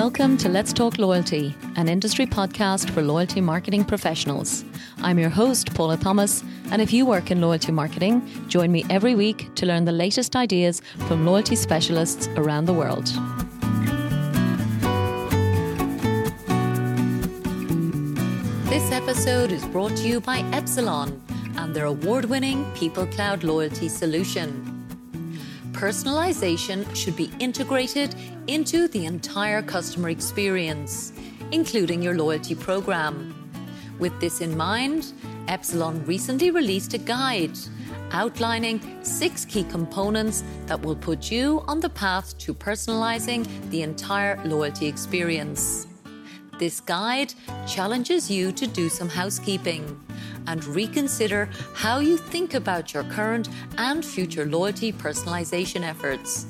Welcome to Let's Talk Loyalty, an industry podcast for loyalty marketing professionals. I'm your host, Paula Thomas, and if you work in loyalty marketing, join me every week to learn the latest ideas from loyalty specialists around the world. This episode is brought to you by Epsilon and their award winning People Cloud loyalty solution personalization should be integrated into the entire customer experience, including your loyalty program. With this in mind, Epsilon recently released a guide outlining six key components that will put you on the path to personalizing the entire loyalty experience. This guide challenges you to do some housekeeping and reconsider how you think about your current and future loyalty personalization efforts.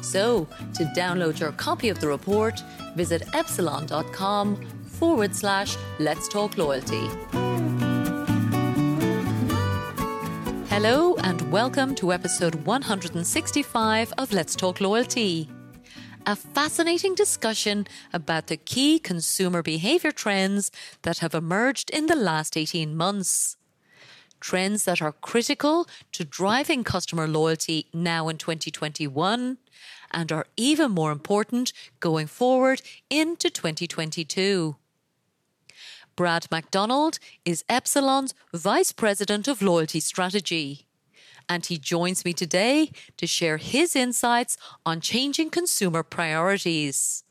So, to download your copy of the report, visit epsilon.com forward slash let's talk loyalty. Hello, and welcome to episode 165 of Let's Talk Loyalty a fascinating discussion about the key consumer behaviour trends that have emerged in the last 18 months. Trends that are critical to driving customer loyalty now in 2021 and are even more important going forward into 2022. Brad McDonald is Epsilon's Vice President of Loyalty Strategy and he joins me today to share his insights on changing consumer priorities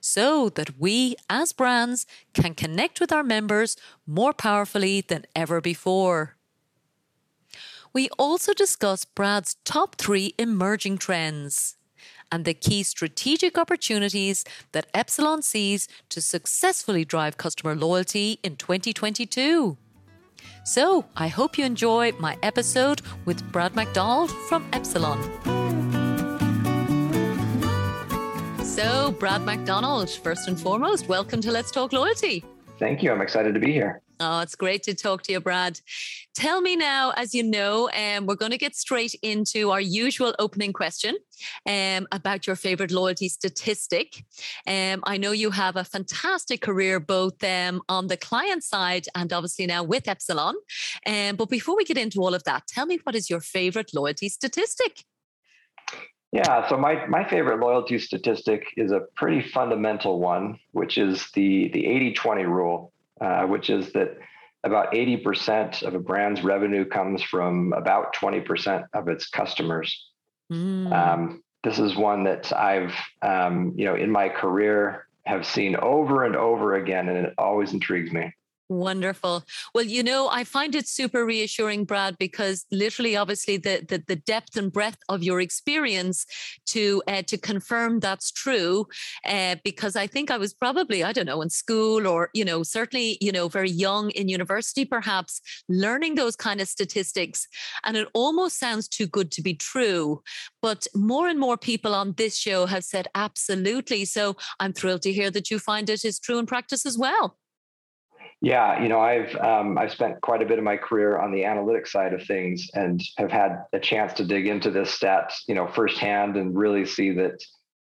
so that we as brands can connect with our members more powerfully than ever before. We also discuss Brad's top three emerging trends and the key strategic opportunities that Epsilon sees to successfully drive customer loyalty in 2022. So I hope you enjoy my episode with Brad McDonald from Epsilon. So, Brad McDonald, first and foremost, welcome to Let's Talk Loyalty. Thank you. I'm excited to be here. Oh, it's great to talk to you, Brad. Tell me now, as you know, um, we're going to get straight into our usual opening question um, about your favorite loyalty statistic. Um, I know you have a fantastic career both um, on the client side and obviously now with Epsilon. Um, but before we get into all of that, tell me what is your favorite loyalty statistic? Yeah, so my, my favorite loyalty statistic is a pretty fundamental one, which is the, the 80 20 rule. Uh, which is that about 80% of a brand's revenue comes from about 20% of its customers. Mm. Um, this is one that I've, um, you know, in my career have seen over and over again, and it always intrigues me. Wonderful. Well, you know, I find it super reassuring, Brad, because literally, obviously, the the, the depth and breadth of your experience to uh, to confirm that's true. Uh, because I think I was probably I don't know in school or you know certainly you know very young in university, perhaps learning those kind of statistics, and it almost sounds too good to be true. But more and more people on this show have said absolutely. So I'm thrilled to hear that you find it is true in practice as well. Yeah, you know, I've um, I've spent quite a bit of my career on the analytics side of things, and have had a chance to dig into this stat, you know, firsthand, and really see that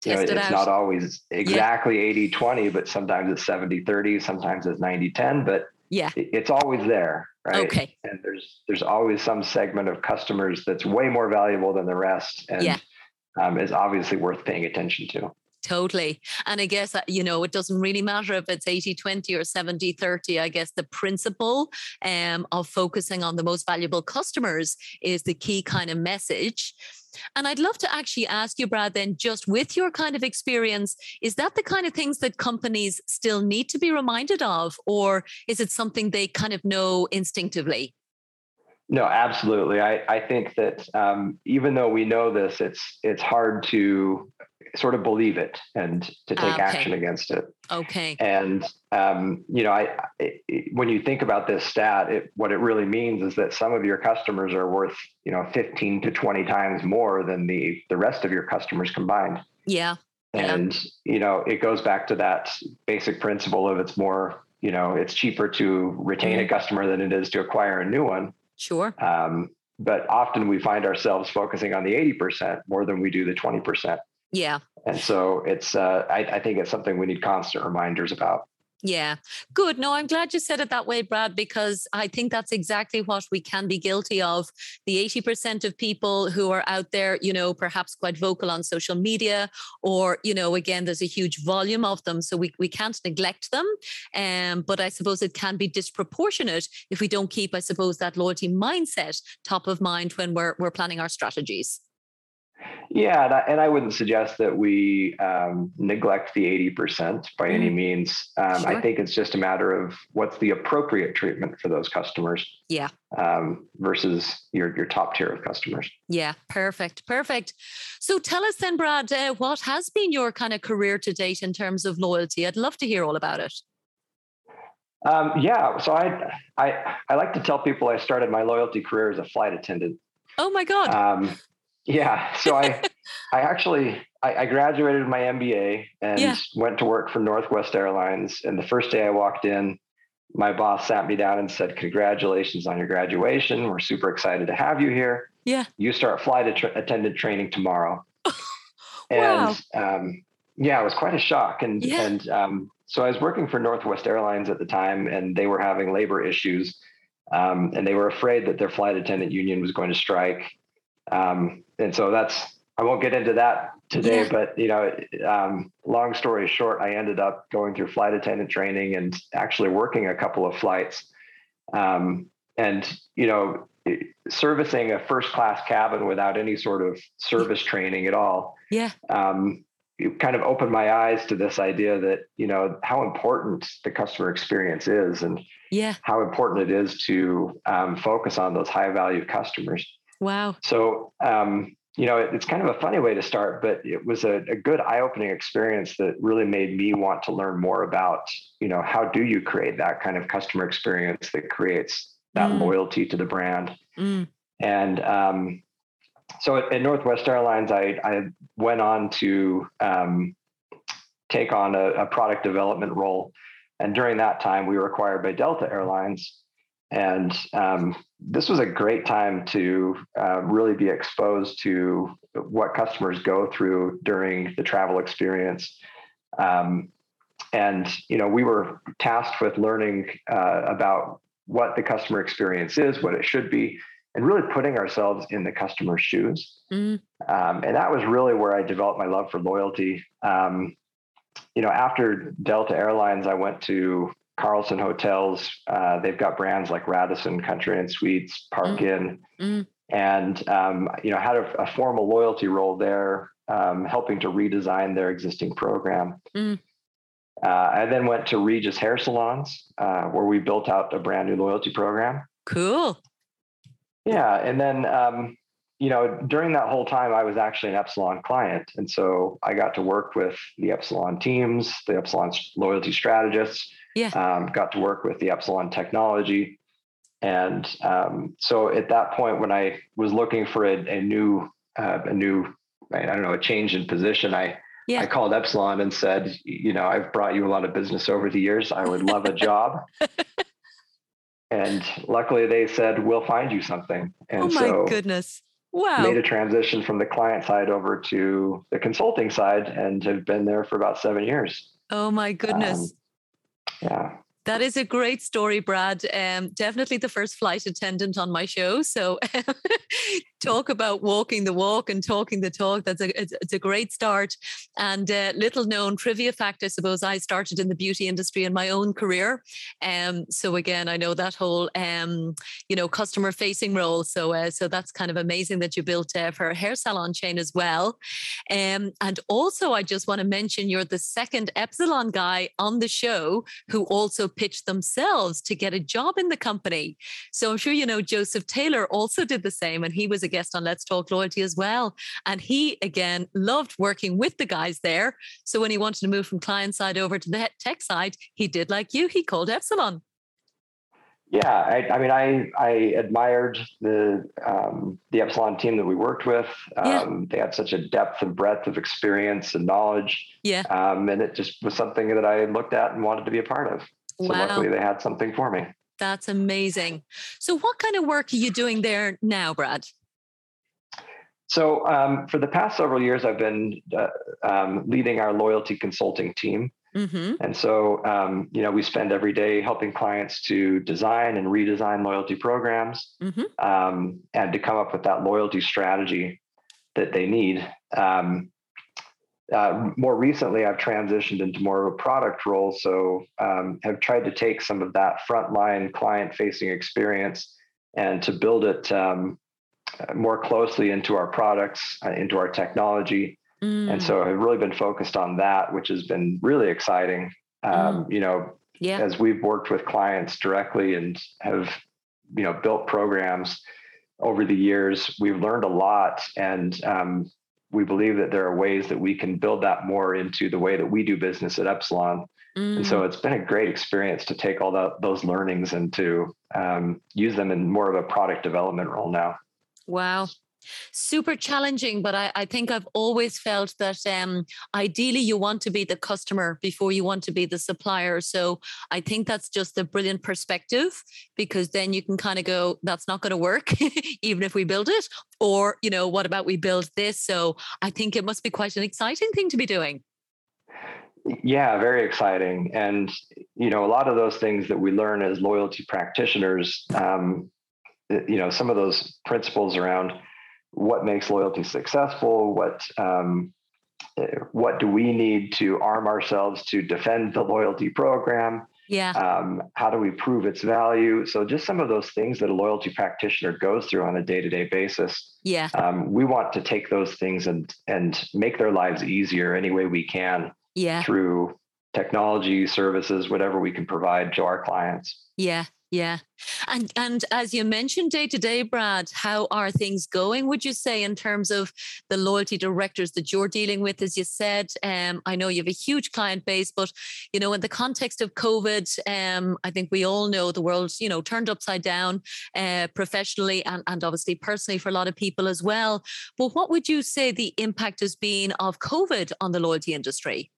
you know, it it's out. not always exactly yeah. 80 20 but sometimes it's 70 30 sometimes it's 90 10 but yeah it's always there right okay and there's there's always some segment of customers that's way more valuable than the rest and yeah. um, is obviously worth paying attention to Totally. And I guess, uh, you know, it doesn't really matter if it's 80 20 or 70 30. I guess the principle um, of focusing on the most valuable customers is the key kind of message. And I'd love to actually ask you, Brad, then just with your kind of experience, is that the kind of things that companies still need to be reminded of? Or is it something they kind of know instinctively? No, absolutely. I, I think that um, even though we know this, it's it's hard to sort of believe it and to take okay. action against it. Okay. And um, you know, I it, when you think about this stat, it, what it really means is that some of your customers are worth you know 15 to 20 times more than the the rest of your customers combined. Yeah. And yeah. you know, it goes back to that basic principle of it's more you know it's cheaper to retain mm-hmm. a customer than it is to acquire a new one. Sure. Um, but often we find ourselves focusing on the 80% more than we do the 20%. Yeah. And so it's, uh, I, I think it's something we need constant reminders about. Yeah, good. No, I'm glad you said it that way, Brad, because I think that's exactly what we can be guilty of. The 80% of people who are out there, you know, perhaps quite vocal on social media, or, you know, again, there's a huge volume of them. So we, we can't neglect them. Um, but I suppose it can be disproportionate if we don't keep, I suppose, that loyalty mindset top of mind when we're, we're planning our strategies. Yeah, and I, and I wouldn't suggest that we um, neglect the 80% by mm. any means. Um, sure. I think it's just a matter of what's the appropriate treatment for those customers. Yeah. Um, versus your, your top tier of customers. Yeah, perfect. Perfect. So tell us then, Brad, uh, what has been your kind of career to date in terms of loyalty? I'd love to hear all about it. Um, yeah, so I, I I like to tell people I started my loyalty career as a flight attendant. Oh my God. Um, yeah. So I, I actually, I, I, graduated my MBA and yeah. went to work for Northwest Airlines. And the first day I walked in, my boss sat me down and said, "Congratulations on your graduation. We're super excited to have you here. Yeah. You start flight att- attendant training tomorrow." and wow. um, yeah, it was quite a shock. And yeah. and um, so I was working for Northwest Airlines at the time, and they were having labor issues. Um, and they were afraid that their flight attendant union was going to strike. Um, and so that's I won't get into that today, yeah. but you know, um, long story short, I ended up going through flight attendant training and actually working a couple of flights. Um, and you know, servicing a first class cabin without any sort of service training at all. Yeah. Um, it kind of opened my eyes to this idea that you know how important the customer experience is, and yeah, how important it is to um, focus on those high value customers. Wow. So, um, you know, it, it's kind of a funny way to start, but it was a, a good eye-opening experience that really made me want to learn more about, you know, how do you create that kind of customer experience that creates that mm. loyalty to the brand. Mm. And um, so at, at, Northwest Airlines, I, I went on to um, take on a, a product development role. And during that time, we were acquired by Delta Airlines. And um, this was a great time to uh, really be exposed to what customers go through during the travel experience. Um, and you know, we were tasked with learning uh, about what the customer experience is, what it should be, and really putting ourselves in the customer's shoes. Mm. Um, and that was really where I developed my love for loyalty. Um, you know, after Delta Airlines, I went to Carlson Hotels. Uh, they've got brands like Radisson Country and Suites, Park mm. Inn, mm. and um, you know had a, a, formal loyalty role there, um, helping to redesign their existing program. Mm. Uh, I then went to Regis Hair Salons, uh, where we built out a brand new loyalty program. Cool. Yeah, and then um, you know during that whole time, I was actually an Epsilon client, and so I got to work with the Epsilon teams, the Epsilon loyalty strategists yeah. Um, got to work with the Epsilon technology. And um, so at that point, when I was looking for a, a new, uh, a new, I don't know, a change in position, I, yeah. I called Epsilon and said, you know, I've brought you a lot of business over the years. I would love a job. and luckily they said, we'll find you something. And oh my so goodness. Wow. Made a transition from the client side over to the consulting side and have been there for about seven years. Oh my goodness. Um, yeah. That is a great story, Brad. Um, definitely the first flight attendant on my show. So talk about walking the walk and talking the talk. That's a it's, it's a great start. And uh, little known trivia fact, I suppose I started in the beauty industry in my own career. Um, so again, I know that whole um, you know customer facing role. So uh, so that's kind of amazing that you built uh, for a hair salon chain as well. Um, and also, I just want to mention you're the second Epsilon guy on the show who also pitched themselves to get a job in the company. So I'm sure you know Joseph Taylor also did the same, and he was a guest on Let's Talk Loyalty as well. And he again loved working with the guys there. So when he wanted to move from client side over to the tech side, he did like you. He called Epsilon. Yeah, I, I, mean, I I admired the um, the Epsilon team that we worked with. Um, yeah. They had such a depth and breadth of experience and knowledge. Yeah, um, and it just was something that I looked at and wanted to be a part of. So wow. luckily they had something for me. That's amazing. So what kind of work are you doing there now, Brad? So um, for the past several years, I've been uh, um, leading our loyalty consulting team. Mm-hmm. And so, um, you know, we spend every day helping clients to design and redesign loyalty programs mm-hmm. Um, and to come up with that loyalty strategy that they need. Um, uh, more recently, I've transitioned into more of a product role. So, um, have tried to take some of that frontline client facing experience and to build it um, more closely into our products, uh, into our technology. Mm. And so I've really been focused on that, which has been really exciting. Um, mm. You know, yeah. as we've worked with clients directly and have, you know, built programs over the years, we've learned a lot. And um, we believe that there are ways that we can build that more into the way that we do business at Epsilon. Mm. And so mm. it's been a great experience to take all that, those learnings and to um, use them in more of a product development role now. Wow. Super challenging but I, I, think i've always felt that um, ideally you want to be the customer before you want to be the supplier. So i think that's just a brilliant perspective because then you can kind of go that's not going to work even if we build it or you know what about we build this? So i think it must be quite an exciting thing to be doing. Yeah very exciting. And you know a lot of those things that we learn as loyalty practitioners um, you know some of those principles around what makes loyalty successful what um, what do we need to arm ourselves to defend the loyalty program? Yeah. Um, how do we prove its value? So just some of those things that a loyalty practitioner goes through on a day-to-day basis. Yeah. Um, we want to take those things and and make their lives easier any way we can yeah. through technology services whatever we can provide to our clients. Yeah yeah. And and as you mentioned day to day, Brad, how are things going, would you say, in terms of the loyalty directors that you're dealing with? As you said, um, I know you have a huge client base, but you know, in the context of COVID, um, I think we all know the world, you know, turned upside down uh, professionally and, and obviously personally for a lot of people as well. But what would you say the impact has been of COVID on the loyalty industry?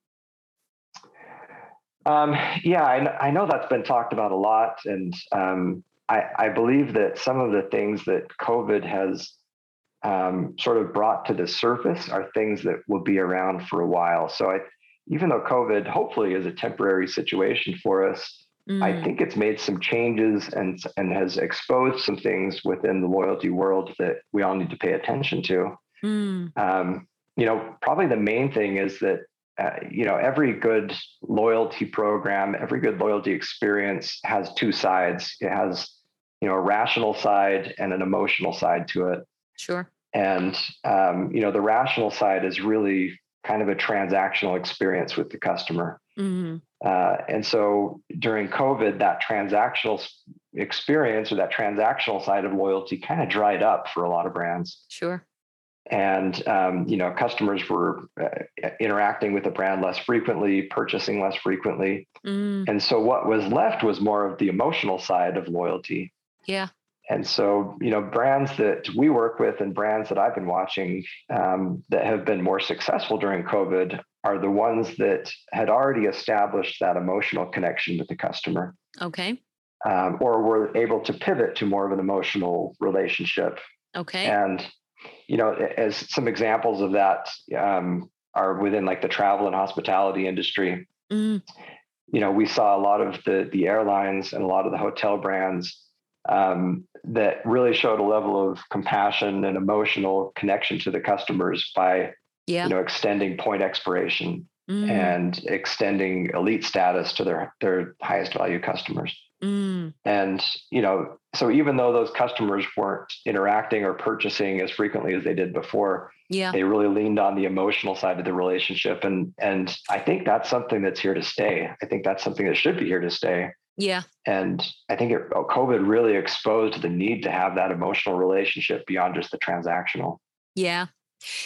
Um, yeah, I, I, know that's been talked about a lot, and um, I, I, believe that some of the things that COVID has um, sort of brought to the surface are things that will be around for a while. So, I, even though COVID hopefully is a temporary situation for us, mm. I think it's made some changes and and has exposed some things within the loyalty world that we all need to pay attention to. Mm. Um, you know, probably the main thing is that uh, you know, every good loyalty program, every good loyalty experience has two sides. It has, you know, a rational side and an emotional side to it. Sure. And, um, you know, the rational side is really kind of a transactional experience with the customer. Mm-hmm. Uh, and so during COVID, that transactional experience or that transactional side of loyalty kind of dried up for a lot of brands. Sure and um, you know customers were uh, interacting with the brand less frequently purchasing less frequently. Mm. and so what was left was more of the emotional side of loyalty. Yeah. And so you know brands that we work with and brands that i've been watching um, that have been more successful during covid are the ones that had already established that emotional connection with the customer okay. um, or were able to pivot to more of an emotional relationship. Okay. And you know, as some examples of that um, are within like the travel and hospitality industry. Mm. You know, we saw a lot of the the airlines and a lot of the hotel brands um, that really showed a level of compassion and emotional connection to the customers by yeah. you know extending point expiration mm. and extending elite status to their their highest value customers. Mm. And, you know, so even though those customers weren't interacting or purchasing as frequently as they did before, yeah. they really leaned on the emotional side of the relationship. And and I think that's something that's here to stay. I think that's something that should be here to stay. Yeah. And I think it, oh, COVID really exposed the need to have that emotional relationship beyond just the transactional. Yeah.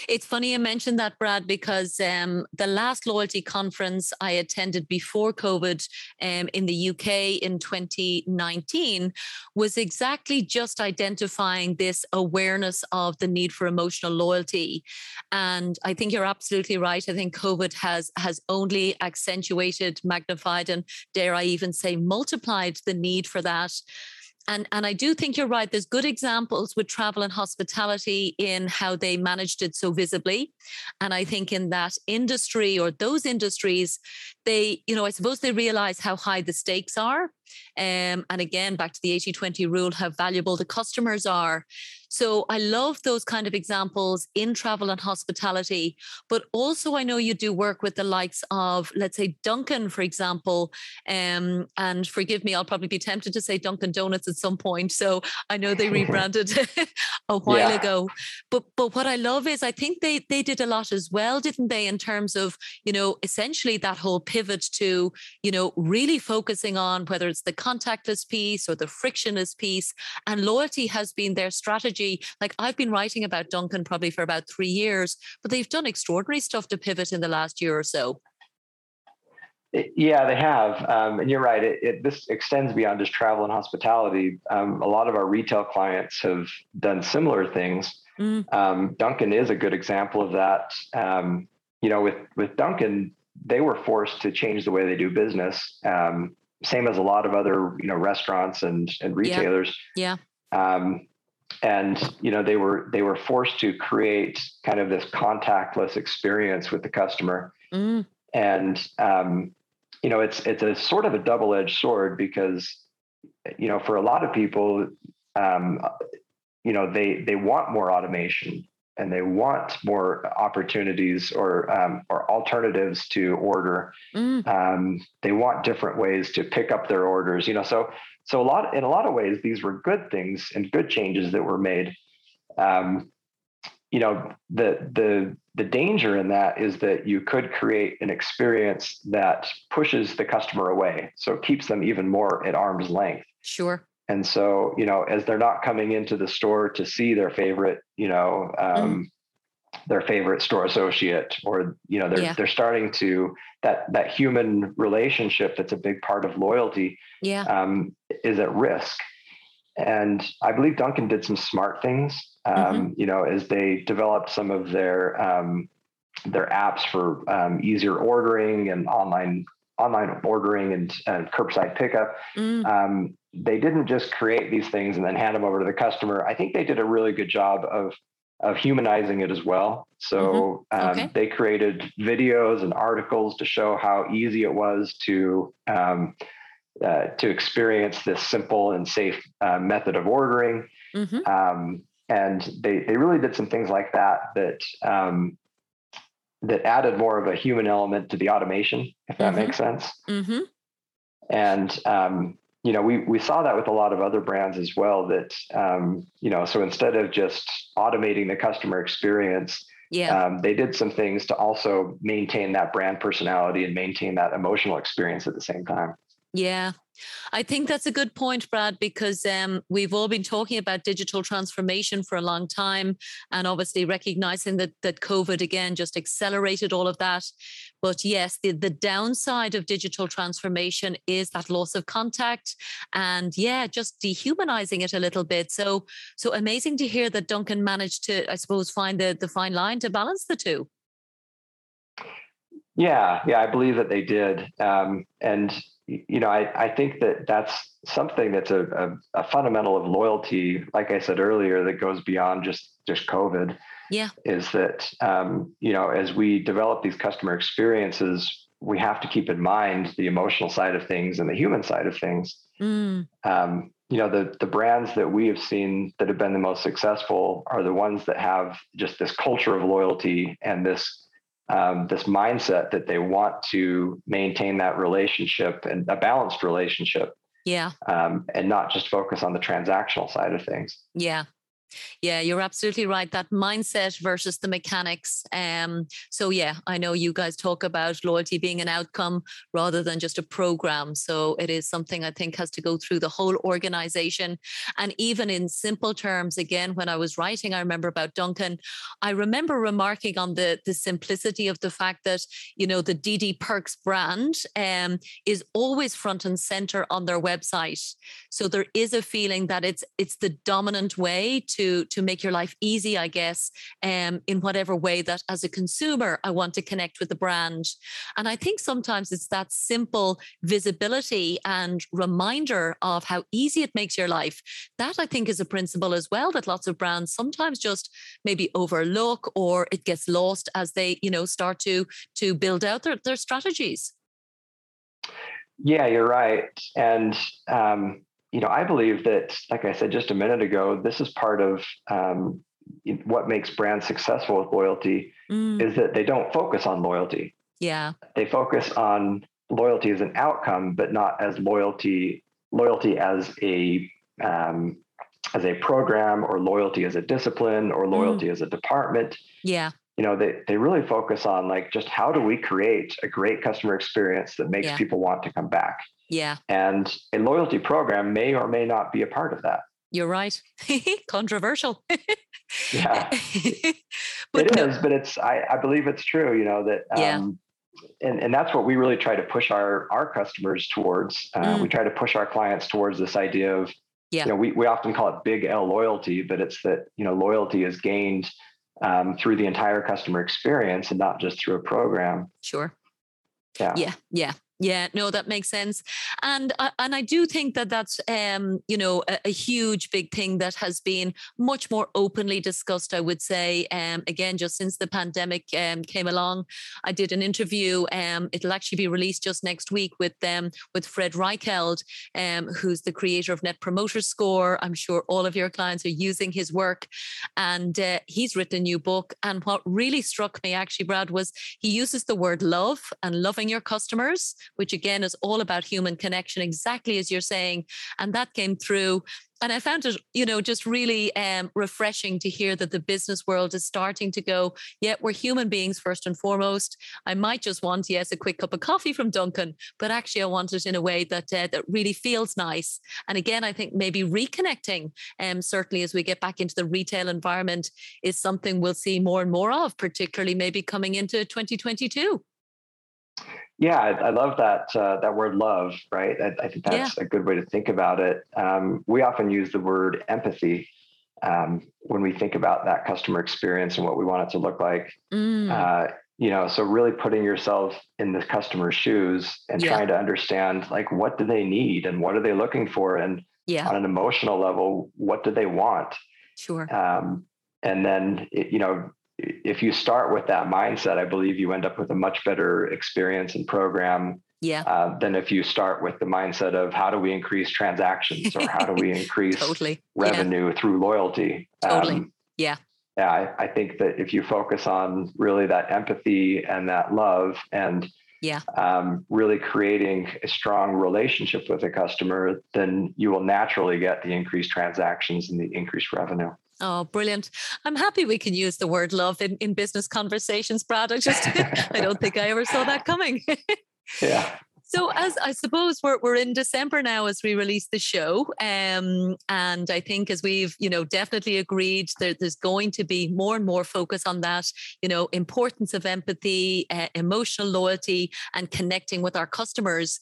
It's funny you mentioned that, Brad, because um, the last loyalty conference I attended before COVID um, in the UK in 2019 was exactly just identifying this awareness of the need for emotional loyalty. And I think you're absolutely right. I think COVID has has only accentuated, magnified, and dare I even say multiplied the need for that. And and I do think you're right. There's good examples with travel and hospitality in how they managed it so visibly, and I think in that industry or those industries, they you know I suppose they realize how high the stakes are, um, and again back to the 80-20 rule, how valuable the customers are. So I love those kind of examples in travel and hospitality, but also I know you do work with the likes of let's say Dunkin', for example, um, and forgive me, I'll probably be tempted to say Dunkin' Donuts at some point. So I know they rebranded a while yeah. ago. But but what I love is I think they they did a lot as well, didn't they, in terms of, you know, essentially that whole pivot to, you know, really focusing on whether it's the contactless piece or the frictionless piece. And loyalty has been their strategy. Like I've been writing about Dunkin' probably for about three years, but they've done extraordinary stuff to pivot in the last year or so. Yeah, they have, um, and you're right. It, it, this extends beyond just travel and hospitality. Um, a lot of our retail clients have done similar things. Mm. Um, Dunkin' is a good example of that. Um, you know, with with Dunkin', they were forced to change the way they do business. Um, same as a lot of other you know restaurants and and retailers. Yeah. yeah. Um, and you know they were they were forced to create kind of this contactless experience with the customer. Mm. And um, you know, it's it's a sort of a double edged sword because, you know, for a lot of people, um, you know, they they want more automation and they want more opportunities or um, or alternatives to order. Mm. Um, they want different ways to pick up their orders. You know, so so a lot in a lot of ways, these were good things and good changes that were made. Um, you know, the the the danger in that is that you could create an experience that pushes the customer away. So it keeps them even more at arm's length. Sure. And so, you know, as they're not coming into the store to see their favorite, you know, um, mm. their favorite store associate, or you know, they're yeah. they're starting to that that human relationship that's a big part of loyalty. Yeah. Um, is at risk. And I believe Dunkin' did some smart things um, mm-hmm. you know, as they developed some of their um, their apps for um, easier ordering and online online ordering and, and curbside pickup. Mm. Um, they didn't just create these things and then hand them over to the customer. I think they did a really good job of of humanizing it as well. So mm-hmm. Um, okay. they created videos and articles to show how easy it was to um, uh, to experience this simple and safe uh, method of ordering. Mm-hmm. Um, and they they really did some things like that that um, that added more of a human element to the automation, if that mm-hmm. makes sense. Mm-hmm. And um, you know, we we saw that with a lot of other brands as well. That um, you know, so instead of just automating the customer experience, yeah, um, they did some things to also maintain that brand personality and maintain that emotional experience at the same time. Yeah. I think that's a good point, Brad, because um, we've all been talking about digital transformation for a long time, and obviously recognizing that that COVID again just accelerated all of that. But yes, the, the downside of digital transformation is that loss of contact, and yeah, just dehumanizing it a little bit. So so amazing to hear that Dunkin' managed to, I suppose, find the the fine line to balance the two. Yeah, yeah, I believe that they did, um, and you know, I, I think that that's something that's a, a, a, fundamental of loyalty. Like I said earlier, that goes beyond just just COVID. Yeah, is that um, you know, as we develop these customer experiences, we have to keep in mind the emotional side of things and the human side of things. Mm. Um, you know, the the brands that we have seen that have been the most successful are the ones that have just this culture of loyalty and this um, this mindset that they want to maintain that relationship and a balanced relationship. Yeah. Um, and not just focus on the transactional side of things. Yeah. Yeah, you're absolutely right. That mindset versus the mechanics. Um, so yeah, I know you guys talk about loyalty being an outcome rather than just a program. So it is something I think has to go through the whole organization. And even in simple terms, again, when I was writing, I remember about Dunkin', I remember remarking on the the simplicity of the fact that, you know, the DD Perks brand um, is always front and center on their website. So there is a feeling that it's it's the dominant way to to to make your life easy, I guess, um, in whatever way that as a consumer I want to connect with the brand. And I think sometimes it's that simple visibility and reminder of how easy it makes your life. That I think is a principle as well that lots of brands sometimes just maybe overlook or it gets lost as they, you know, start to to build out their, their strategies. Yeah, you're right. And um, you know, I believe that, like I said just a minute ago, this is part of um, what makes brands successful with loyalty mm. is that they don't focus on loyalty. Yeah. They focus on loyalty as an outcome, but not as loyalty loyalty as a um, as a program or loyalty as a discipline or mm. loyalty mm. as a department. Yeah. You know, they they really focus on like just how do we create a great customer experience that makes yeah. people want to come back. Yeah. And a loyalty program may or may not be a part of that. You're right. Controversial. yeah. but it no. is, but it's I, I believe it's true, you know, that yeah. Um, and, and that's what we really try to push our our customers towards. Uh, mm. We try to push our clients towards this idea of, yeah. you know, we, we often call it big L loyalty, but it's that, you know, loyalty is gained um, through the entire customer experience and not just through a program. Sure. Yeah. Yeah. Yeah. Yeah, no, that makes sense, and uh, and I do think that that's um, you know a, a, huge big thing that has been much more openly discussed. I would say, um, again, just since the pandemic um, came along, I did an interview. Um, it'll actually be released just next week with them with Fred Reichheld, um, who's the creator of Net Promoter Score. I'm sure all of your clients are using his work, and uh, he's written a new book. And what really struck me, actually, Brad, was he uses the word love and loving your customers which again is all about human connection, exactly as you're saying. And that came through. And I found it, you know, just really um, refreshing to hear that the business world is starting to go, yeah, we're human beings first and foremost. I might just want, yes, a quick cup of coffee from Dunkin', but actually I want it in a way that uh, that really feels nice. And again, I think maybe reconnecting, um, certainly as we get back into the retail environment, is something we'll see more and more of, particularly maybe coming into 2022. Yeah, I, I love that uh, that word love. Right, I, I think that's yeah. a good way to think about it. Um, we often use the word empathy um, when we think about that customer experience and what we want it to look like. Mm. Uh, you know, so really putting yourself in the customer's shoes and yeah. trying to understand like what do they need and what are they looking for, and yeah. on an emotional level, what do they want? Sure. Um, and then you know if you start with that mindset, I believe you end up with a much better experience and program yeah. Uh, than if you start with the mindset of how do we increase transactions or how do we increase totally. revenue yeah. through loyalty. Totally. Um, yeah. Yeah. I, I, think that if you focus on really that empathy and that love and yeah. Um, really creating a strong relationship with a customer, then you will naturally get the increased transactions and the increased revenue. Oh, brilliant. I'm happy we can use the word love in, in business conversations, Brad. I just, I don't think I ever saw that coming. yeah. So, as I suppose we're, we're in December now as we release the show. Um, and I think as we've, you know, definitely agreed that there's going to be more and more focus on that, you know, importance of empathy, uh, emotional loyalty, and connecting with our customers.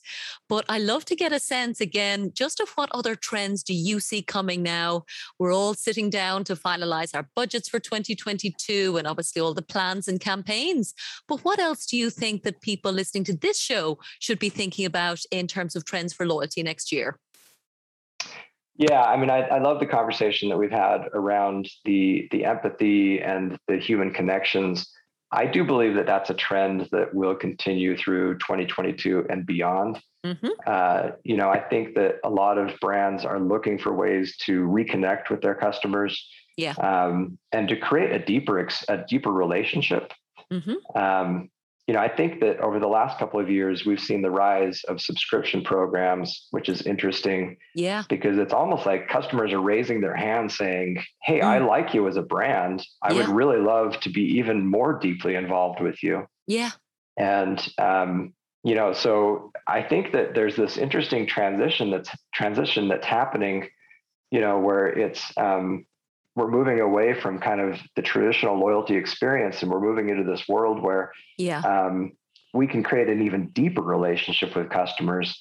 But I love to get a sense again, just of what other trends do you see coming now? We're all sitting down to finalize our budgets for 2022 and obviously all the plans and campaigns. But what else do you think that people listening to this show should be thinking about in terms of trends for loyalty next year? Yeah, I mean, I, I, love the conversation that we've had around the the empathy and the human connections. I do believe that that's a trend that will continue through 2022 and beyond. Mm-hmm. Uh, you know, I think that a lot of brands are looking for ways to reconnect with their customers, yeah, um, and to create a deeper a deeper relationship. Mm-hmm. Um, you know, I think that over the last couple of years, we've seen the rise of subscription programs, which is interesting. Yeah. Because it's almost like customers are raising their hand saying, Hey, mm. I like you as a brand. I yeah. would really love to be even more deeply involved with you. Yeah. And, um, you know, so I think that there's this interesting transition that's transition that's happening, you know, where it's, um, we're moving away from kind of the traditional loyalty experience and we're moving into this world where yeah um, we can create an even deeper relationship with customers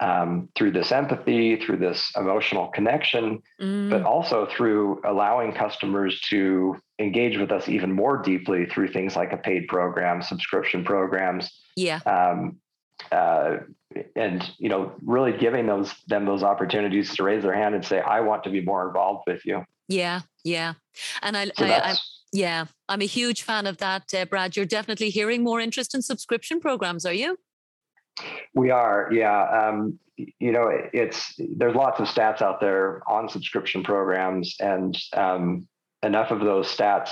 um, through this empathy, through this emotional connection, mm. but also through allowing customers to engage with us even more deeply through things like a paid program, subscription programs. Yeah. Um, uh, and you know, really giving those them those opportunities to raise their hand and say, "I want to be more involved with you." Yeah, yeah, and I, so I, I yeah, I'm a huge fan of that, uh, Brad. You're definitely hearing more interest in subscription programs, are you? We are, yeah. Um, you know, it's there's lots of stats out there on subscription programs, and um, enough of those stats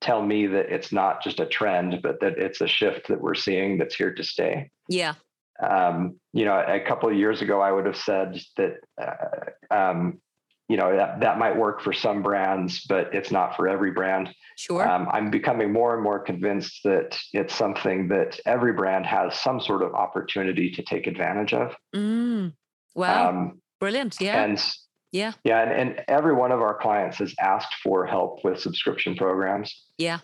tell me that it's not just a trend, but that it's a shift that we're seeing that's here to stay. Yeah. Um, you know, a couple of years ago, I would have said that uh, um, you know that, that might work for some brands but it's not for every brand. Sure. Um, i'm becoming more and more convinced that it's something that every brand has some sort of opportunity to take advantage of. Mm. wow. Um, brilliant. Yeah. and yeah. Yeah and, and every one of our clients has asked for help with subscription programs. Yeah.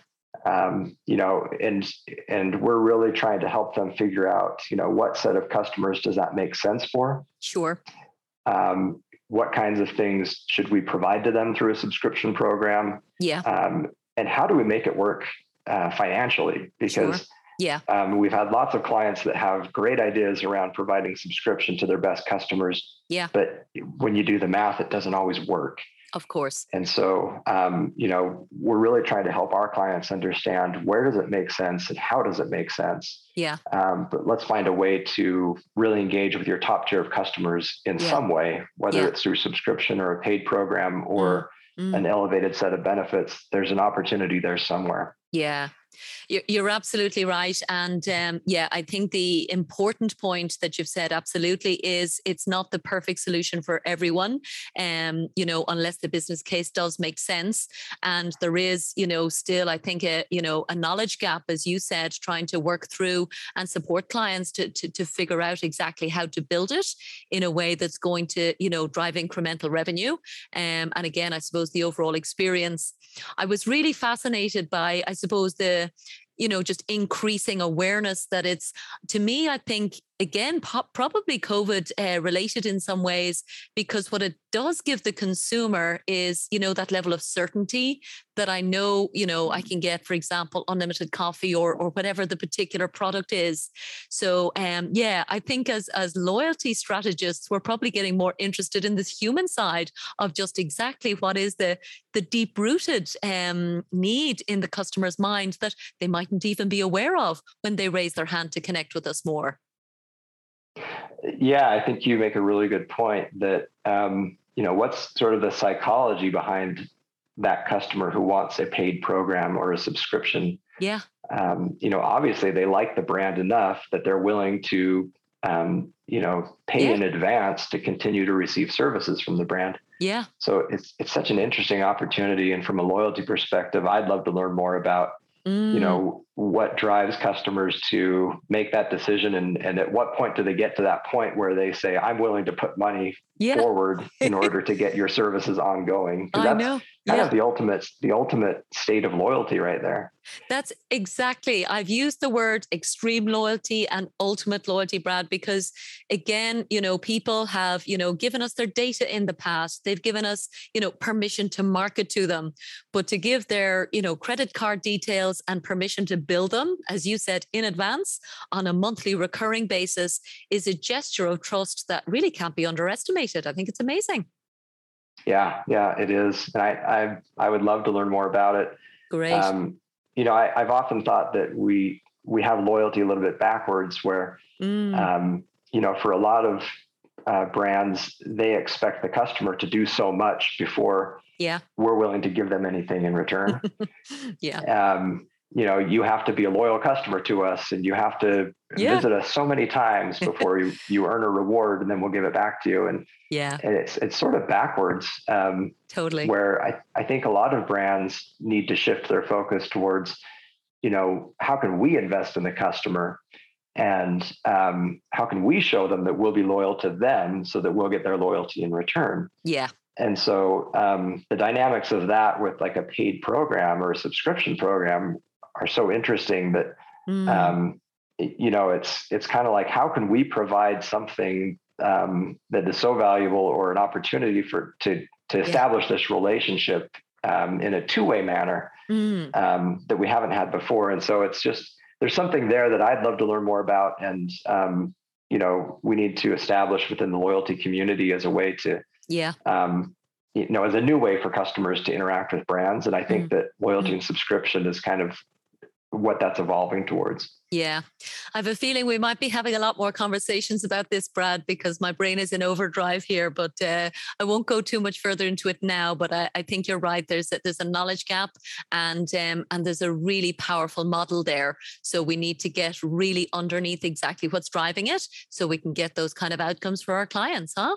Um, you know, and and we're really trying to help them figure out, you know, what set of customers does that make sense for? Sure. Um, what kinds of things should we provide to them through a subscription program? Yeah. Um, and how do we make it work uh, financially? Because sure. yeah, um, we've had lots of clients that have great ideas around providing subscription to their best customers. Yeah. But when you do the math, it doesn't always work. Of course. And so, um, you know, we're really trying to help our clients understand where does it make sense and how does it make sense. Yeah. Um, but let's find a way to really engage with your top tier of customers in yeah. some way, whether yeah. it's through subscription or a paid program or mm. an elevated set of benefits. There's an opportunity there somewhere. Yeah. You're absolutely right. And um, yeah, I think the important point that you've said absolutely is it's not the perfect solution for everyone, um, you know, unless the business case does make sense. And there is, you know, still, I think, a, you know, a knowledge gap, as you said, trying to work through and support clients to, to, to figure out exactly how to build it in a way that's going to, you know, drive incremental revenue. Um, and again, I suppose the overall experience. I was really fascinated by, I suppose, the you know just increasing awareness that it's to me i think again probably covid uh, related in some ways because what it does give the consumer is you know that level of certainty that i know you know i can get for example unlimited coffee or or whatever the particular product is. So um yeah i think as as loyalty strategists we're probably getting more interested in this human side of just exactly what is the the deep rooted um need in the customer's mind that they mightn't even be aware of when they raise their hand to connect with us more yeah, I think you make a really good point that, um, you know, what's sort of the psychology behind that customer who wants a paid program or a subscription? Yeah. Um, you know, obviously they like the brand enough that they're willing to, um, you know, pay yeah. in advance to continue to receive services from the brand. Yeah. So it's it's such an interesting opportunity, and from a loyalty perspective, I'd love to learn more about Mm. you know what drives customers to make that decision and and at what point do they get to that point where they say i'm willing to put money yeah. forward in order to get your services ongoing I know. Kind yeah. of the ultimate the ultimate state of loyalty right there that's exactly i've used the word extreme loyalty and ultimate loyalty brad because again you know people have you know given us their data in the past they've given us you know permission to market to them but to give their you know credit card details and permission to bill them as you said in advance on a monthly recurring basis is a gesture of trust that really can't be underestimated I think it's amazing. Yeah, yeah, it is. And I, I, I would love to learn more about it. Great. Um, you know, I, have often thought that we we have loyalty a little bit backwards, where mm. um, you know, for a lot of uh, brands, they expect the customer to do so much before yeah we're willing to give them anything in return. yeah. Um, you know you have to be a loyal customer to us and you have to yeah. visit us so many times before you, you earn a reward and then we'll give it back to you. And yeah. and it's it's sort of backwards um, totally. where I, I think a lot of brands need to shift their focus towards you know how can we invest in the customer and um, how can we show them that we'll be loyal to them so that we'll get their loyalty in return? Yeah. And so um, the dynamics of that with like a paid program or a subscription program are so interesting that mm. um, you know it's it's kind of like how can we provide something um, that is so valuable or an opportunity for to to establish yeah. this relationship um, in a two way manner mm. um, that we haven't had before. And so it's just there's something there that I'd love to learn more about, and um, you know we need to establish within the loyalty community as a way to yeah um, you know as a new way for customers to interact with brands. And I think mm. that loyalty mm. and subscription is kind of what that's evolving towards. Yeah. I have a feeling we might be having a lot more conversations about this, Brad, because my brain is in overdrive here. But uh, I won't go too much further into it now. But I, I think you're right. There's a, there's a knowledge gap, and um, and there's a really powerful model there. So we need to get really underneath exactly what's driving it, so we can get those kind of outcomes for our clients, huh?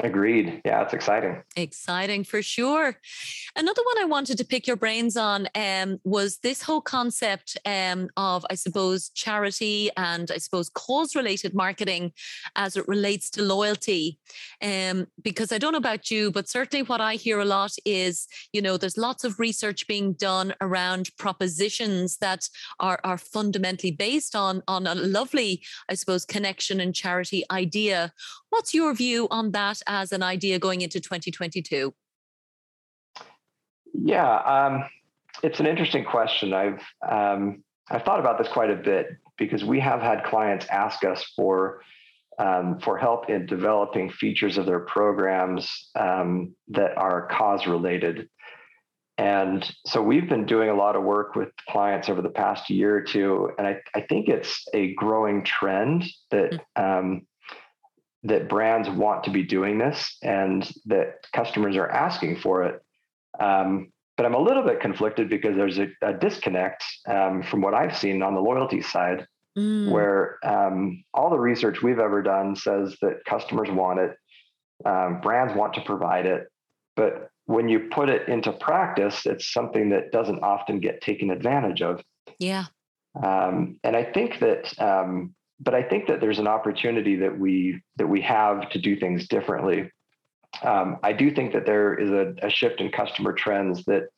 Agreed. Yeah, it's exciting. Exciting for sure. Another one I wanted to pick your brains on um, was this whole concept um, of, I suppose, charity and I suppose cause related marketing as it relates to loyalty. Um, because I don't know about you, but certainly what I hear a lot is, you know, there's lots of research being done around propositions that are, are fundamentally based on, on a lovely, I suppose, connection and charity idea. What's your view on that as an idea going into 2022? Yeah, um, it's an interesting question. I've um, I've thought about this quite a bit because we have had clients ask us for um, for help in developing features of their programs um, that are cause related. And so we've been doing a lot of work with clients over the past year or two, and I, I think it's a growing trend that hmm. um, that brands want to be doing this and that customers are asking for it. Um, but I'm a little bit conflicted because there's a, a disconnect um, from what I've seen on the loyalty side, mm. where um, all the research we've ever done says that customers want it, um, brands want to provide it, but when you put it into practice, it's something that doesn't often get taken advantage of. Yeah. Um, and I think that um, but I think that there's an opportunity that we that we have to do things differently. Um, I do think that there is a, a, shift in customer trends that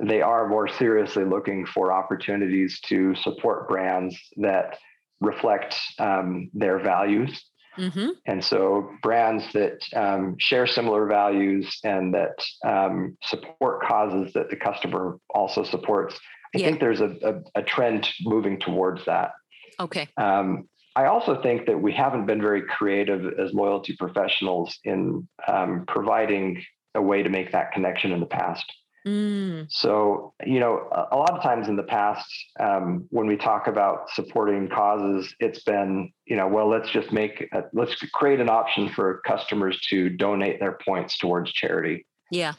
they are more seriously looking for opportunities to support brands that reflect um, their values. Mm-hmm. And so, brands that um, share similar values and that um, support causes that the customer also supports, I yeah. think there's a, a, a, trend moving towards that. Okay. Um, I also think that we haven't been very creative as loyalty professionals in um, providing a way to make that connection in the past. Mm. So, you know, a, lot of times in the past, um, when we talk about supporting causes, it's been, you know, well, let's just make, a, let's create an option for customers to donate their points towards charity. Yeah.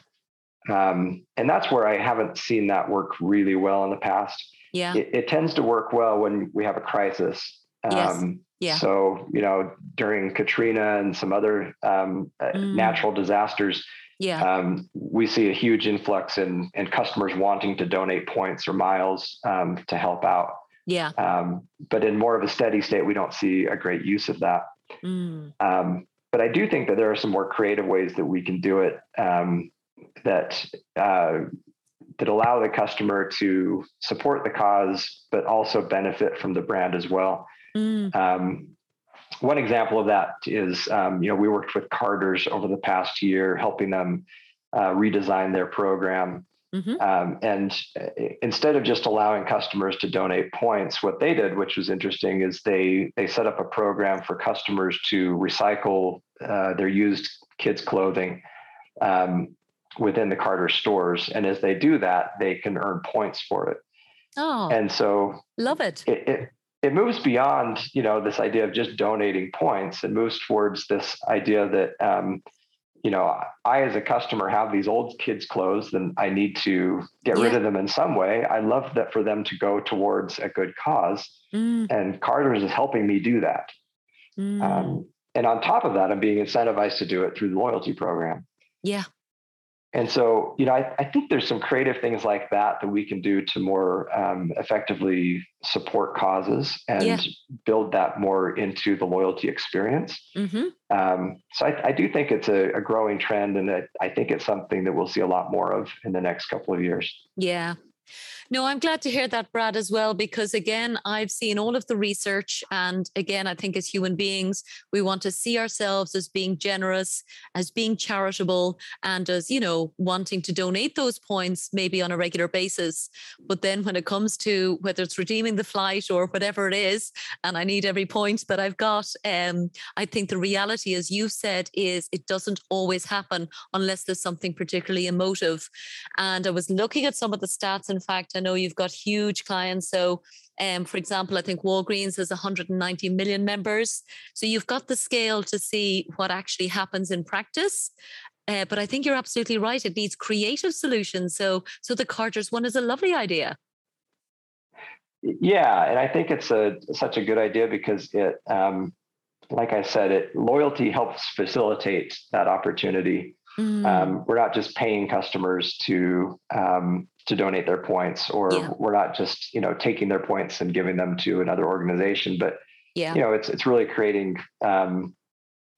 Um, and that's where I haven't seen that work really well in the past. Yeah. It, it tends to work well when we have a crisis Yes. Um, yeah. So, you know, during Katrina and some other um, uh, mm. natural disasters, yeah. Um, we see a huge influx in, in customers wanting to donate points or miles um, to help out. Yeah. Um, but in more of a steady state, we don't see a great use of that. Mm. Um, but I do think that there are some more creative ways that we can do it um, that uh, that allow the customer to support the cause, but also benefit from the brand as well. Mm. Um, one example of that is, um, you know, we worked with Carter's over the past year, helping them uh, redesign their program. Mm-hmm. Um, and uh, instead of just allowing customers to donate points, what they did, which was interesting, is they they set up a program for customers to recycle uh, their used kids' clothing um, within the Carter stores. And as they do that, they can earn points for it. Oh, and so love it. It, it, it moves beyond you know this idea of just donating points it moves towards this idea that um, you know i as a customer have these old kids clothes and i need to get yeah. rid of them in some way i love that for them to go towards a good cause mm. and carter's is helping me do that mm. um, and on top of that i'm being incentivized to do it through the loyalty program yeah and so, you know, I, I, think there's some creative things like that that we can do to more um, effectively support causes and yeah. build that more into the loyalty experience. Mm-hmm. Um, so I, I, do think it's a, a growing trend, and I think it's something that we'll see a lot more of in the next couple of years. Yeah. No, I'm glad to hear that, Brad, as well, because again, I've seen all of the research. And again, I think as human beings, we want to see ourselves as being generous, as being charitable, and as, you know, wanting to donate those points maybe on a regular basis. But then when it comes to whether it's redeeming the flight or whatever it is, and I need every point that I've got, um, I think the reality, as you said, is it doesn't always happen unless there's something particularly emotive. And I was looking at some of the stats, in fact, I know you've got huge clients. So, um, for example, I think Walgreens has 190 million members. So you've got the scale to see what actually happens in practice. Uh, but I think you're absolutely right. It needs creative solutions. So, so the Carter's one is a lovely idea. Yeah, and I think it's a such a good idea because it, um, like I said, it loyalty helps facilitate that opportunity. Mm. Um, we're not just paying customers to um, to donate their points or yeah. we're not just you know taking their points and giving them to another organization but yeah. you know it's it's really creating um,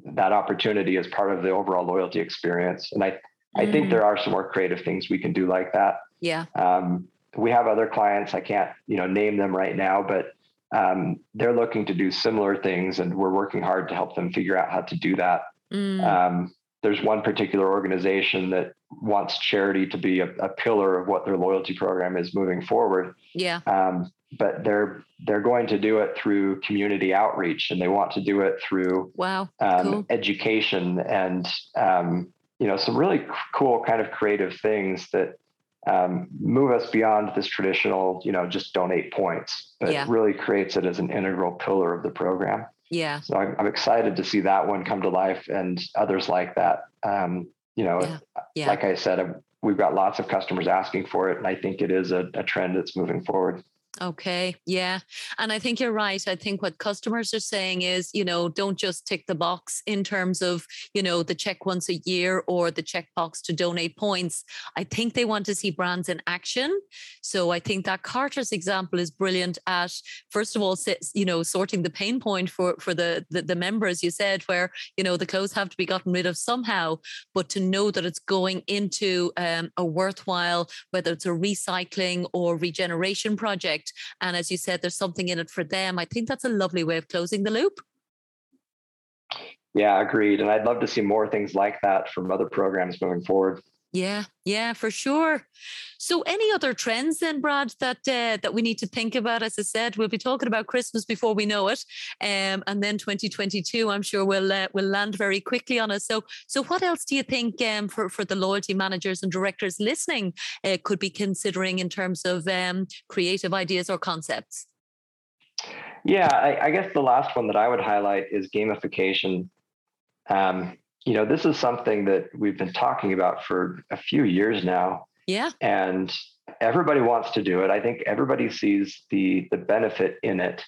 that opportunity as part of the overall loyalty experience and i i think mm-hmm. there are some more creative things we can do like that yeah um, we have other clients i can't you know name them right now but um, they're looking to do similar things and we're working hard to help them figure out how to do that mm. Um, there's one particular organization that wants charity to be a, a, pillar of what their loyalty program is moving forward. Yeah. Um, but they're they're going to do it through community outreach, and they want to do it through wow um, cool. education and um, you know some really cool kind of creative things that um, move us beyond this traditional you know just donate points, but yeah. really creates it as an integral pillar of the program. Yeah. So I'm, I'm, excited to see that one come to life and others like that. Um, you know, yeah. Yeah. like I said, we've got lots of customers asking for it, and I think it is a, a trend that's moving forward. Okay. Yeah. And I think you're right. I think what customers are saying is, you know, don't just tick the box in terms of, you know, the check once a year or the check box to donate points. I think they want to see brands in action. So I think that Carter's example is brilliant at, first of all, you know, sorting the pain point for, for the, the, the members, you said, where, you know, the clothes have to be gotten rid of somehow, but to know that it's going into um, a worthwhile, whether it's a recycling or regeneration project and as you said, there's something in it for them. I think that's a lovely way of closing the loop. Yeah, agreed. And I'd love to see more things like that from other programs moving forward. Yeah, yeah, for sure. So, any other trends then, Brad, that uh, that we need to think about? As I said, we'll be talking about Christmas before we know it, um, and then 2022. I'm sure we'll uh, will land very quickly on us. So, so what else do you think um, for for the loyalty managers and directors listening uh, could be considering in terms of um, creative ideas or concepts? Yeah, I, I guess the last one that I would highlight is gamification. Um, you know, this is something that we've been talking about for a few years now. Yeah. And everybody wants to do it. I think everybody sees the the benefit in it.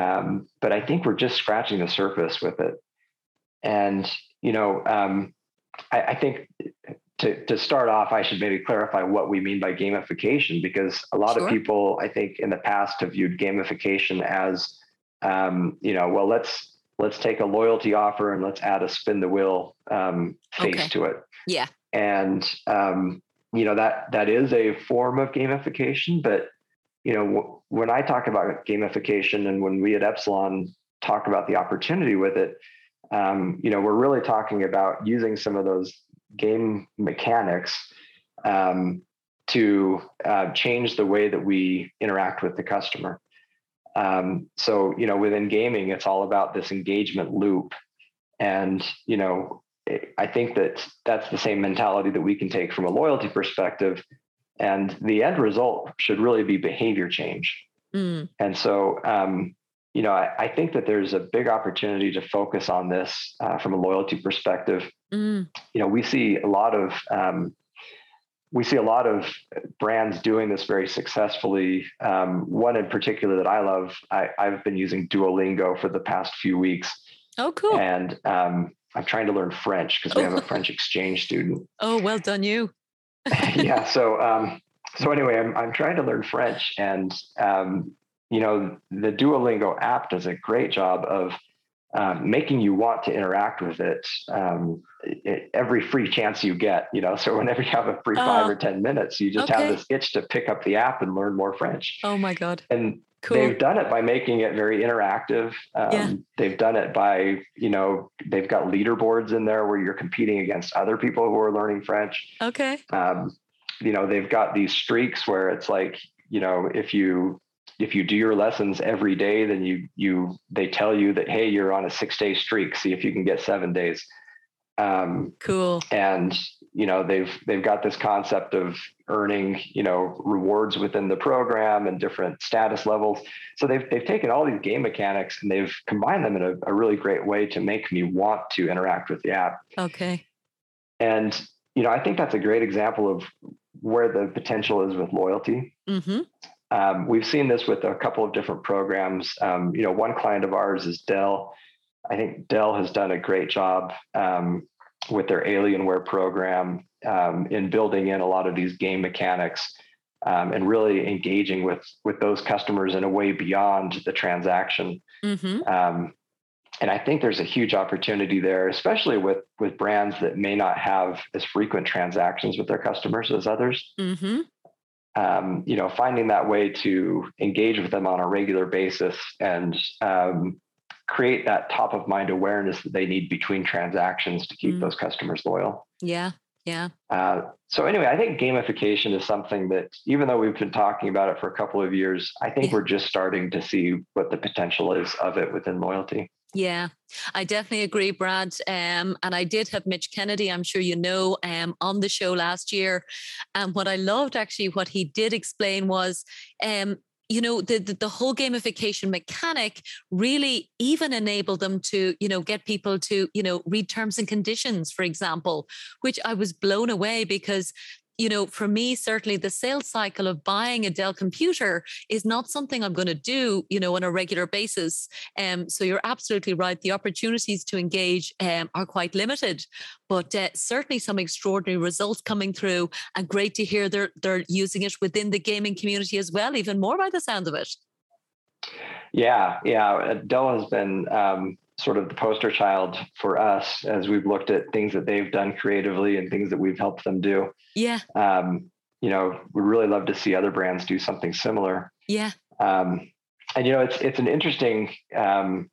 Um, but I think we're just scratching the surface with it. And, you know, um, I, I think to, to start off, I should maybe clarify what we mean by gamification, because a lot sure. of people, I think, in the past have viewed gamification as, um, you know, well, let's let's take a loyalty offer and let's add a spin the wheel um, face okay. to it. Yeah. And um, you know that that is a form of gamification, but you know w- when I talk about gamification and when we at Epsilon talk about the opportunity with it, um, you know we're really talking about using some of those game mechanics um, to uh, change the way that we interact with the customer. Um, so, you know, within gaming, it's all about this engagement loop. And, you know, I think that that's the same mentality that we can take from a loyalty perspective. And the end result should really be behavior change. Mm. And so, um, you know, I, I, think that there's a big opportunity to focus on this uh, from a loyalty perspective. Mm. You know, we see a lot of um, we see a lot of brands doing this very successfully. Um, one in particular that I love, I, have been using Duolingo for the past few weeks. Oh, cool. And um, I'm trying to learn French because we have a French exchange student. Oh, well done, you. yeah. So, um, so anyway, I'm, I'm trying to learn French and, um, you know, the Duolingo app does a great job of um, making you want to interact with it, um, it, every free chance you get. You know, so whenever you have a free five uh, or ten minutes, you just okay. have this itch to pick up the app and learn more French. Oh my god! And Cool. They've done it by making it very interactive. Um, yeah. They've done it by, you know, they've got leaderboards in there where you're competing against other people who are learning French. Okay. Um, you know, they've got these streaks where it's like, you know, if you if you do your lessons every day, then you you they tell you that hey, you're on a six day streak. See if you can get seven days. Um, cool. And you know they've they've got this concept of earning you know rewards within the program and different status levels. So they've they've taken all these game mechanics and they've combined them in a, a really great way to make me want to interact with the app. Okay. And you know I think that's a great example of where the potential is with loyalty. Mm-hmm. Um, we've seen this with a couple of different programs. Um, you know, one client of ours is Dell. I think Dell has done a great job um, with their Alienware program um, in building in a lot of these game mechanics um, and really engaging with with those customers in a way beyond the transaction. Mm-hmm. Um, and I think there's a huge opportunity there, especially with with brands that may not have as frequent transactions with their customers as others. Mm-hmm. Um, you know, finding that way to engage with them on a regular basis and um, create that top of mind awareness that they need between transactions to keep mm. those customers loyal. Yeah. Yeah. Uh, so anyway, I think gamification is something that, even though we've been talking about it for a couple of years, I think yeah. we're just starting to see what the potential is of it within loyalty. Yeah, I definitely agree, Brad. Um, and I did have Mitch Kennedy, I'm sure you know, um, on the show last year. And what I loved actually, what he did explain was um, you know the, the, the whole gamification mechanic really even enabled them to you know get people to you know read terms and conditions for example which i was blown away because you know, for me, certainly the sales cycle of buying a Dell computer is not something I'm going to do, you know, on a regular basis. Um, so you're absolutely right. The opportunities to engage um, are quite limited, but uh, certainly some extraordinary results coming through, and great to hear they're they're using it within the gaming community as well, even more by the sound of it. Yeah, yeah. Dell has been um, sort of the poster child for us as we've looked at things that they've done creatively and things that we've helped them do. Yeah. Um, you know, we really love to see other brands do something similar. Yeah. Um, and you know, it's it's an interesting, um,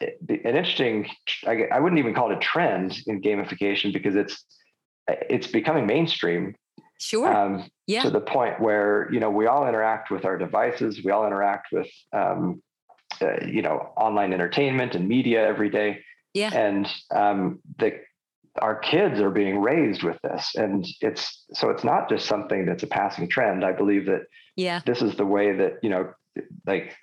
an interesting. I, I wouldn't even call it a trend in gamification because it's it's becoming mainstream. Sure. Um, yeah. To the point where you know we all interact with our devices, we all interact with um, uh, you know online entertainment and media every day. Yeah. And um, the our kids are being raised with this. And it's so it's not just something that's a passing trend. I believe that yeah. this is the way that you know like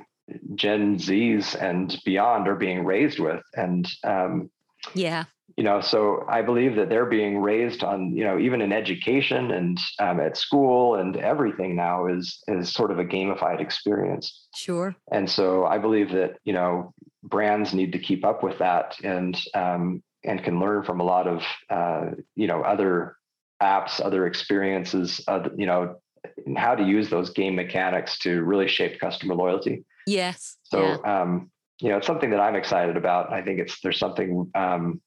gen z's and beyond are being raised with. And um, yeah you know so i believe that they're being raised on you know even in education and um, at school and everything now is is sort of a gamified experience. Sure. And so i believe that you know brands need to keep up with that and um, and can learn from a lot of uh, you know other apps other experiences uh, you know how to use those game mechanics to really shape customer loyalty. Yes. So yeah. um, you know it's something that i'm excited about. I think it's there's something um,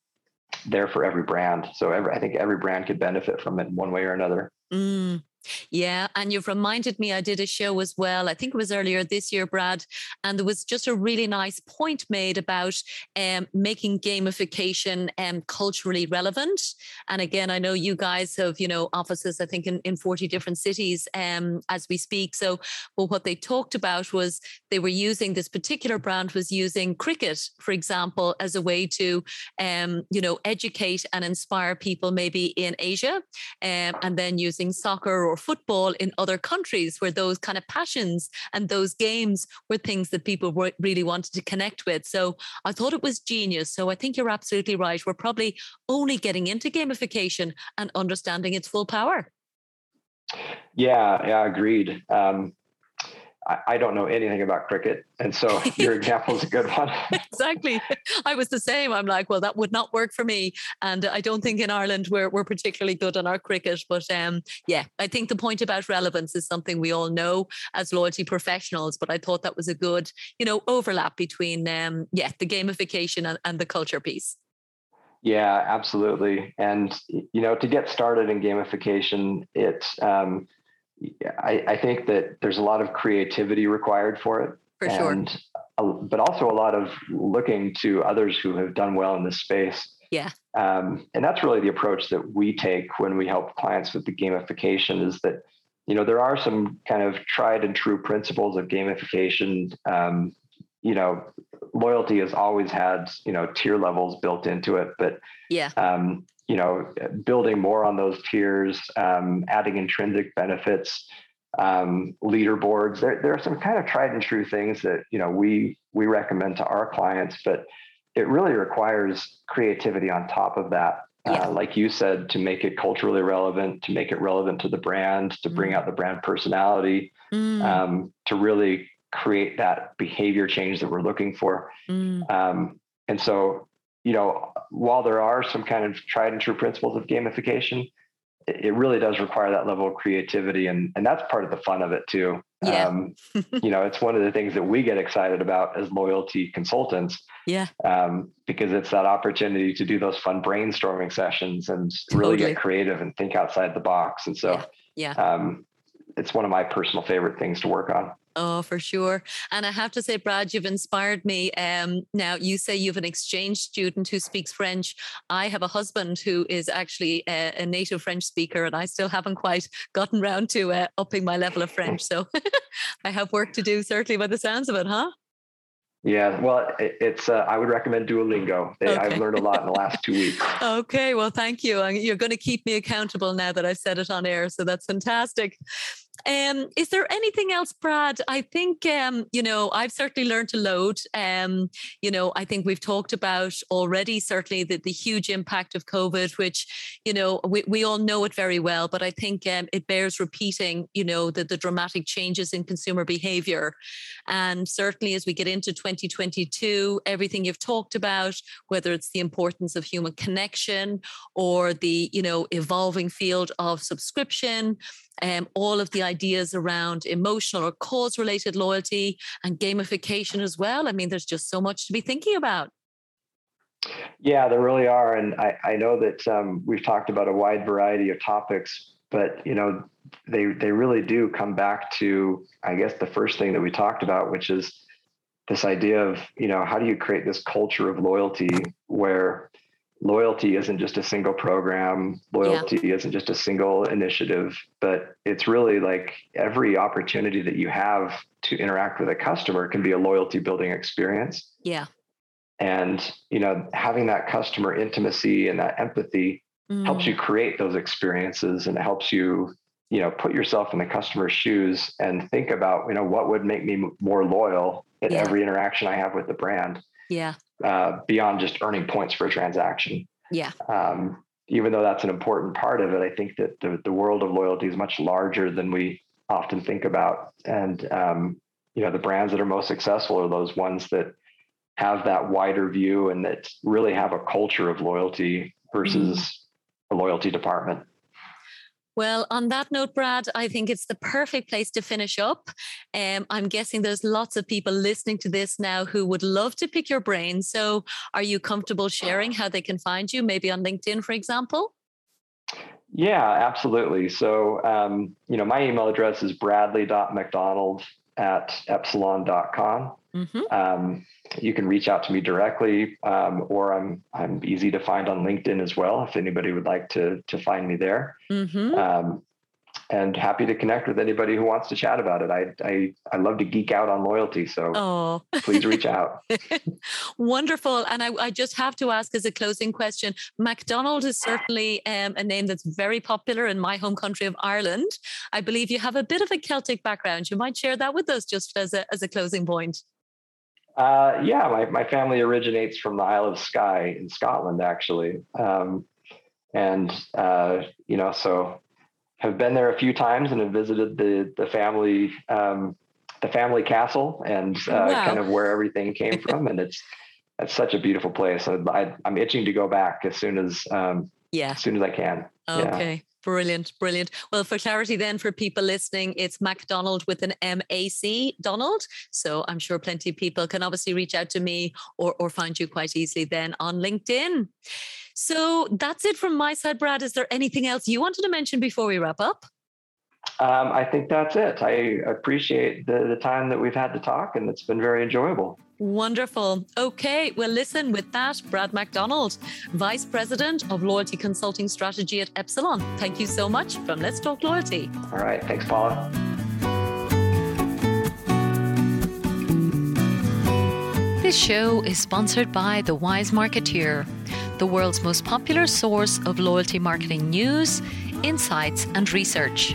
there for every brand. So every, I think every brand could benefit from it in one way or another. Mm. Yeah, and you've reminded me I did a show as well. I think it was earlier this year, Brad, and there was just a really nice point made about um, making gamification um, culturally relevant. And again, I know you guys have you know offices, I think in, in forty different cities um, as we speak. So, but what they talked about was they were using this particular brand was using cricket, for example, as a way to um, you know educate and inspire people maybe in Asia, um, and then using soccer or or football in other countries where those kind of passions and those games were things that people were, really wanted to connect with. So I thought it was genius. So I think you're absolutely right. We're probably only getting into gamification and understanding its full power. Yeah, yeah, agreed. Um, I, I don't know anything about cricket. And so your example is a good one. exactly. I was the same. I'm like, well, that would not work for me. And I don't think in Ireland we're, we're particularly good on our cricket. But um, yeah, I think the point about relevance is something we all know as loyalty professionals. But I thought that was a good, you know, overlap between, um, yeah, the gamification and, and the culture piece. Yeah, absolutely. And you know, to get started in gamification, it's um, I, I, think that there's a lot of creativity required for it. For and, sure. but also a lot of looking to others who have done well in this space. Yeah. Um, and that's really the approach that we take when we help clients with the gamification is that, you know, there are some kind of tried and true principles of gamification. Um, you know, loyalty has always had, you know, tier levels built into it, but yeah. Um, you know, building more on those tiers, um, adding intrinsic benefits, um, leaderboards. There, there are some kind of tried and true things that you know we we recommend to our clients, but it really requires creativity on top of that. Uh, yeah. Uh, like you said, to make it culturally relevant, to make it relevant to the brand, to bring mm. out the brand personality, mm. um, to really create that behavior change that we're looking for. Mm. Um, and so you know, while there are some kind of tried and true principles of gamification, it really does require that level of creativity and and that's part of the fun of it too yeah. Um, you know it's one of the things that we get excited about as loyalty consultants yeah um, because it's that opportunity to do those fun brainstorming sessions and totally. really get creative and think outside the box and so yeah, yeah. Um, it's one of my personal favorite things to work on Oh, for sure. And I have to say, Brad, you've inspired me. Um, now, you say you have an exchange student who speaks French. I have a husband who is actually a, a native French speaker, and I still haven't quite gotten round to uh, upping my level of French. So I have work to do, certainly, by the sounds of it, huh? Yeah, well, it's. Uh, I would recommend Duolingo. They, okay. I've learned a lot in the last two weeks. okay, well, thank you. You're going to keep me accountable now that I've said it on air, so that's fantastic. Um, is there anything else, Brad? I think um, you know I've certainly learned to load. Um, you know, I think we've talked about already certainly the, the huge impact of COVID, which you know we, we all know it very well, but I think um, it bears repeating. You know, the the dramatic changes in consumer behavior, and certainly as we get into 2022, everything you've talked about, whether it's the importance of human connection or the you know evolving field of subscription um, all of the ideas around emotional or cause related loyalty and gamification as well. I mean, there's just so much to be thinking about. Yeah, there really are. And I, I know that um, we've talked about a wide variety of topics, but you know, they they really do come back to, I guess, the first thing that we talked about, which is this idea of, you know, how do you create this culture of loyalty where loyalty isn't just a single program loyalty yeah. isn't just a single initiative but it's really like every opportunity that you have to interact with a customer can be a loyalty building experience yeah and you know having that customer intimacy and that empathy mm. helps you create those experiences and it helps you you know put yourself in the customer's shoes and think about you know what would make me more loyal in yeah. every interaction i have with the brand yeah uh, beyond just earning points for a transaction. Yeah. Um, even though that's an important part of it, I think that the, the world of loyalty is much larger than we often think about. And, um, you know, the brands that are most successful are those ones that have that wider view and that really have a culture of loyalty versus mm-hmm. a loyalty department. Well, on that note, Brad, I think it's the perfect place to finish up. Um, I'm guessing there's lots of people listening to this now who would love to pick your brain. So, are you comfortable sharing how they can find you, maybe on LinkedIn, for example? Yeah, absolutely. So, um, you know, my email address is bradley.macdonald at epsilon.com. Mm-hmm. Um, you can reach out to me directly, um, or I'm I'm easy to find on LinkedIn as well. If anybody would like to to find me there, mm-hmm. um, and happy to connect with anybody who wants to chat about it. I I I love to geek out on loyalty, so oh. please reach out. Wonderful, and I, I just have to ask as a closing question: MacDonald is certainly um, a name that's very popular in my home country of Ireland. I believe you have a bit of a Celtic background. You might share that with us just as a as a closing point. Uh, yeah, my, my family originates from the Isle of Skye in Scotland, actually. Um, and, uh, you know, so have been there a few times and have visited the, the family, um, the family castle and uh, wow. kind of where everything came from, and it's it's such a beautiful place. I, am itching to go back as soon as um, yeah as soon as I can. Okay. Yeah. Brilliant, brilliant. Well, for clarity, then for people listening, it's MacDonald with an M A C Donald. So I'm sure plenty of people can obviously reach out to me or or find you quite easily then on LinkedIn. So that's it from my side, Brad. Is there anything else you wanted to mention before we wrap up? Um, I think that's it. I appreciate the, the time that we've had to talk, and it's been very enjoyable. Wonderful. Okay. Well, listen, with that, Brad MacDonald, Vice President of Loyalty Consulting Strategy at Epsilon. Thank you so much from Let's Talk Loyalty. All right. Thanks, Paula. This show is sponsored by The Wise Marketeer, the world's most popular source of loyalty marketing news, insights, and research.